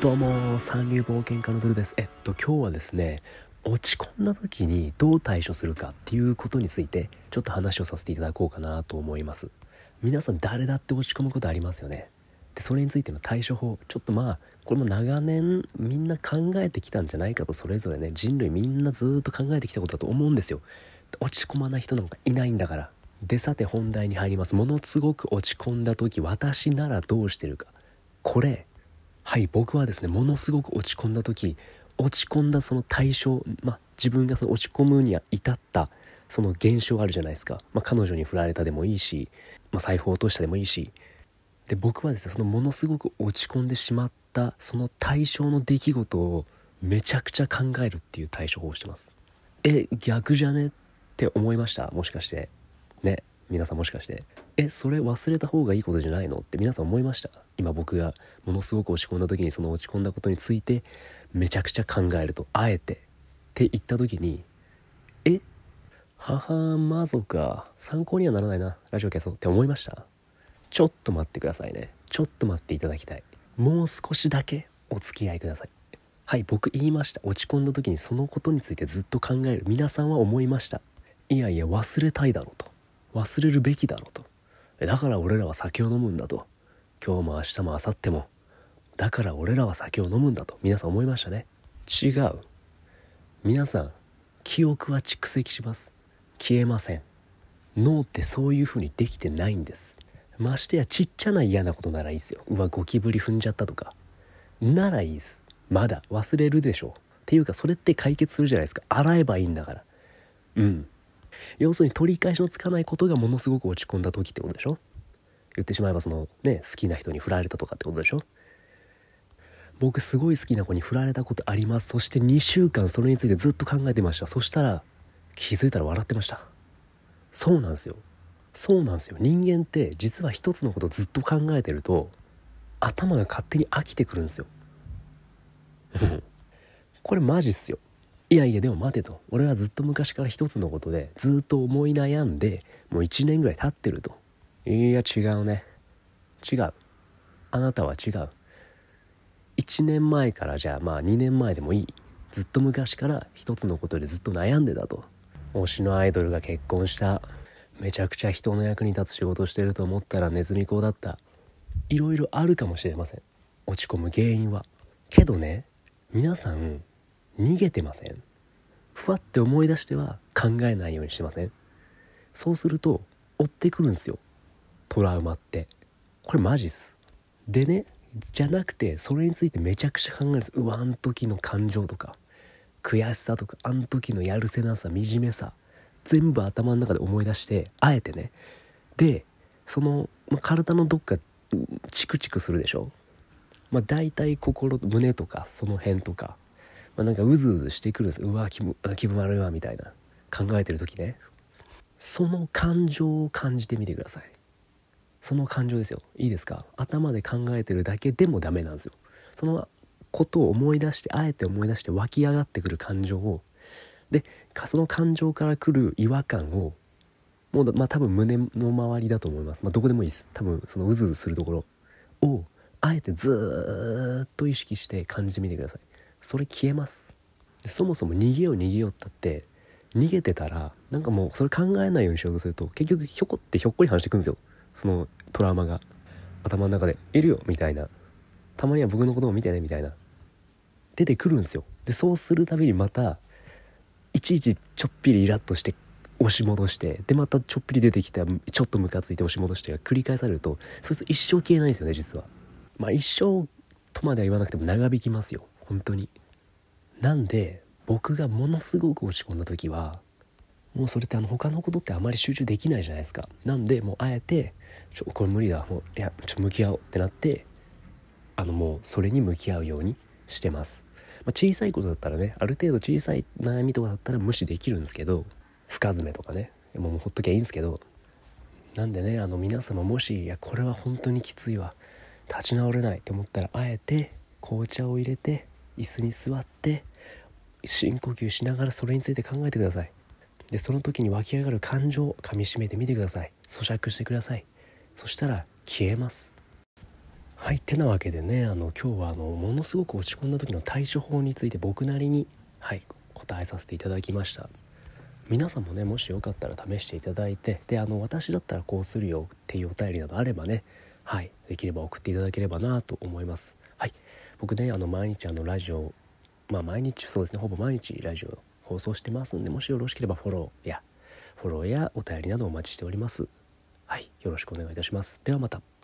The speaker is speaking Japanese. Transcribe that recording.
どうも三流冒険家のドルです。えっと今日はですね落ち込んだ時にどう対処するかっていうことについてちょっと話をさせていただこうかなと思います。皆さん誰だって落ち込むことありますよね。でそれについての対処法ちょっとまあこれも長年みんな考えてきたんじゃないかとそれぞれね人類みんなずっと考えてきたことだと思うんですよ。落ち込まない人なんかいないんだから。でさて本題に入ります。ものすごく落ち込んだ時私ならどうしてるか。これはい僕はですねものすごく落ち込んだ時落ち込んだその対象まあ自分がその落ち込むには至ったその現象あるじゃないですか、まあ、彼女に振られたでもいいし、まあ、財布を落としたでもいいし。で僕はですねそのものすごく落ち込んでしまったその対象の出来事をめちゃくちゃ考えるっていう対処法をしてます。え逆じゃね？って思いました？もしかして。ね皆さんもしかして。えそれ忘れた方がいいことじゃないの？って皆さん思いました？今僕がものすごく落ち込んだ時にその落ち込んだことについてめちゃくちゃ考えるとあえて。って言った時にえ？母マゾか。参考にはならないな。ラジオ消そうって思いました？ちょっと待ってくださいね。ちょっと待っていただきたい。もう少しだけお付き合いください。はい僕言いました。落ち込んだ時にそのことについてずっと考える。皆さんは思いました。いやいや忘れたいだろうと。忘れるべきだろうと。だから俺らは酒を飲むんだと。今日も明日も明後日も。だから俺らは酒を飲むんだと。皆さん思いましたね。違う。皆さん記憶は蓄積します。消えません。脳ってそういう風にできてないんです。ましてやちっちゃな嫌なことならいいですよ。うわゴキブリ踏んじゃったとか。ならいいです。まだ忘れるでしょう。っていうかそれって解決するじゃないですか。洗えばいいんだから。うん。要するに取り返しのつかないことがものすごく落ち込んだ時ってことでしょ？言ってしまえばそのね好きな人に振られたとかってことでしょ？僕すごい好きな子に振られたことあります。そして2週間それについてずっと考えてました。そしたら気づいたら笑ってました。そうなんですよ。そうなんですよ。人間って実は一つのことずっと考えてると頭が勝手に飽きてくるんですよ。これマジっすよ。いやいやでも待てと。俺はずっと昔から一つのことでずっと思い悩んでもう1年ぐらい経ってると。いや違うね。違う。あなたは違う。1年前からじゃあまあ2年前でもいい。ずっと昔から一つのことでずっと悩んでたと。推しのアイドルが結婚した。めちゃくちゃ人の役に立つ仕事してると思ったらネズミ講だった。いろいろあるかもしれません。落ち込む原因は。けどね皆さん逃げてません。ふわって思い出しては考えないようにしてません。そうすると追ってくるんですよ。トラウマって。これマジっす。でねじゃなくてそれについてめちゃくちゃ考えるんです。うわあん時の感情とか。悔しさとかあん時のやるせなさ惨めさ。全部頭の中で思い出してあえてね。でその、ま、体のどっかチクチクするでしょ。まあ大体心胸とかその辺とか。まあ、なんかうずうずしてくるんです。うわ気分気分悪いわみたいな。考えてる時ね。その感情を感じてみてください。その感情ですよ。いいですか？頭で考えてるだけでもダメなんですよ。そのことを思い出してあえて思い出して湧き上がってくる感情を。でその感情から来る違和感をもうまあ多分胸の周りだと思います、まあ、どこでもいいです。多分そのうずうずするところをあえてずっと意識して感じてみてください。それ消えます。そもそも逃げよう逃げようったって逃げてたらなんかもうそれ考えないようにしようとすると結局ひょこってひょっこり話してくるんですよ。そのトラウマが。頭の中で「いるよ」みたいな。たまには僕のことも見てねみたいな。出てくるんですよ。でそうするたびにまたいちいちちょっぴりイラッとして押し戻してでまたちょっぴり出てきたちょっとムカついて押し戻してが繰り返されるとそいつ一生消えないんですよね実は。まあ一生とまでは言わなくても長引きますよ。本当に。なんで僕がものすごく落ち込んだ時はもうそれってあの他のことってあまり集中できないじゃないですか。なんでもうあえてちょこれ無理だもういやちょ向き合おうってなってあのもうそれに向き合うようにしてます、まあ、小さいことだったらねある程度小さい悩みとかだったら無視できるんですけど深爪とかねもうほっときゃいいんですけどなんでねあの皆様もしいやこれは本当にきついわ立ち直れないって思ったらあえて紅茶を入れて椅子に座って深呼吸しながらそれについて考えてください。でその時に湧き上がる感情をかみしめてみてください。咀嚼してください。そしたら消えます。はい。ってなわけでねあの今日はあのものすごく落ち込んだ時の対処法について僕なりにはい答えさせていただきました。皆さんもねもしよかったら試していただいてであの私だったらこうするよっていうお便りなどあればねはいできれば送っていただければなと思います。はい。僕ねあの毎日あのラジオまあ毎日そうですねほぼ毎日ラジオ放送してますんでもしよろしければフォローやフォローやお便りなどお待ちしております。はいよろしくお願いいたします。ではまた。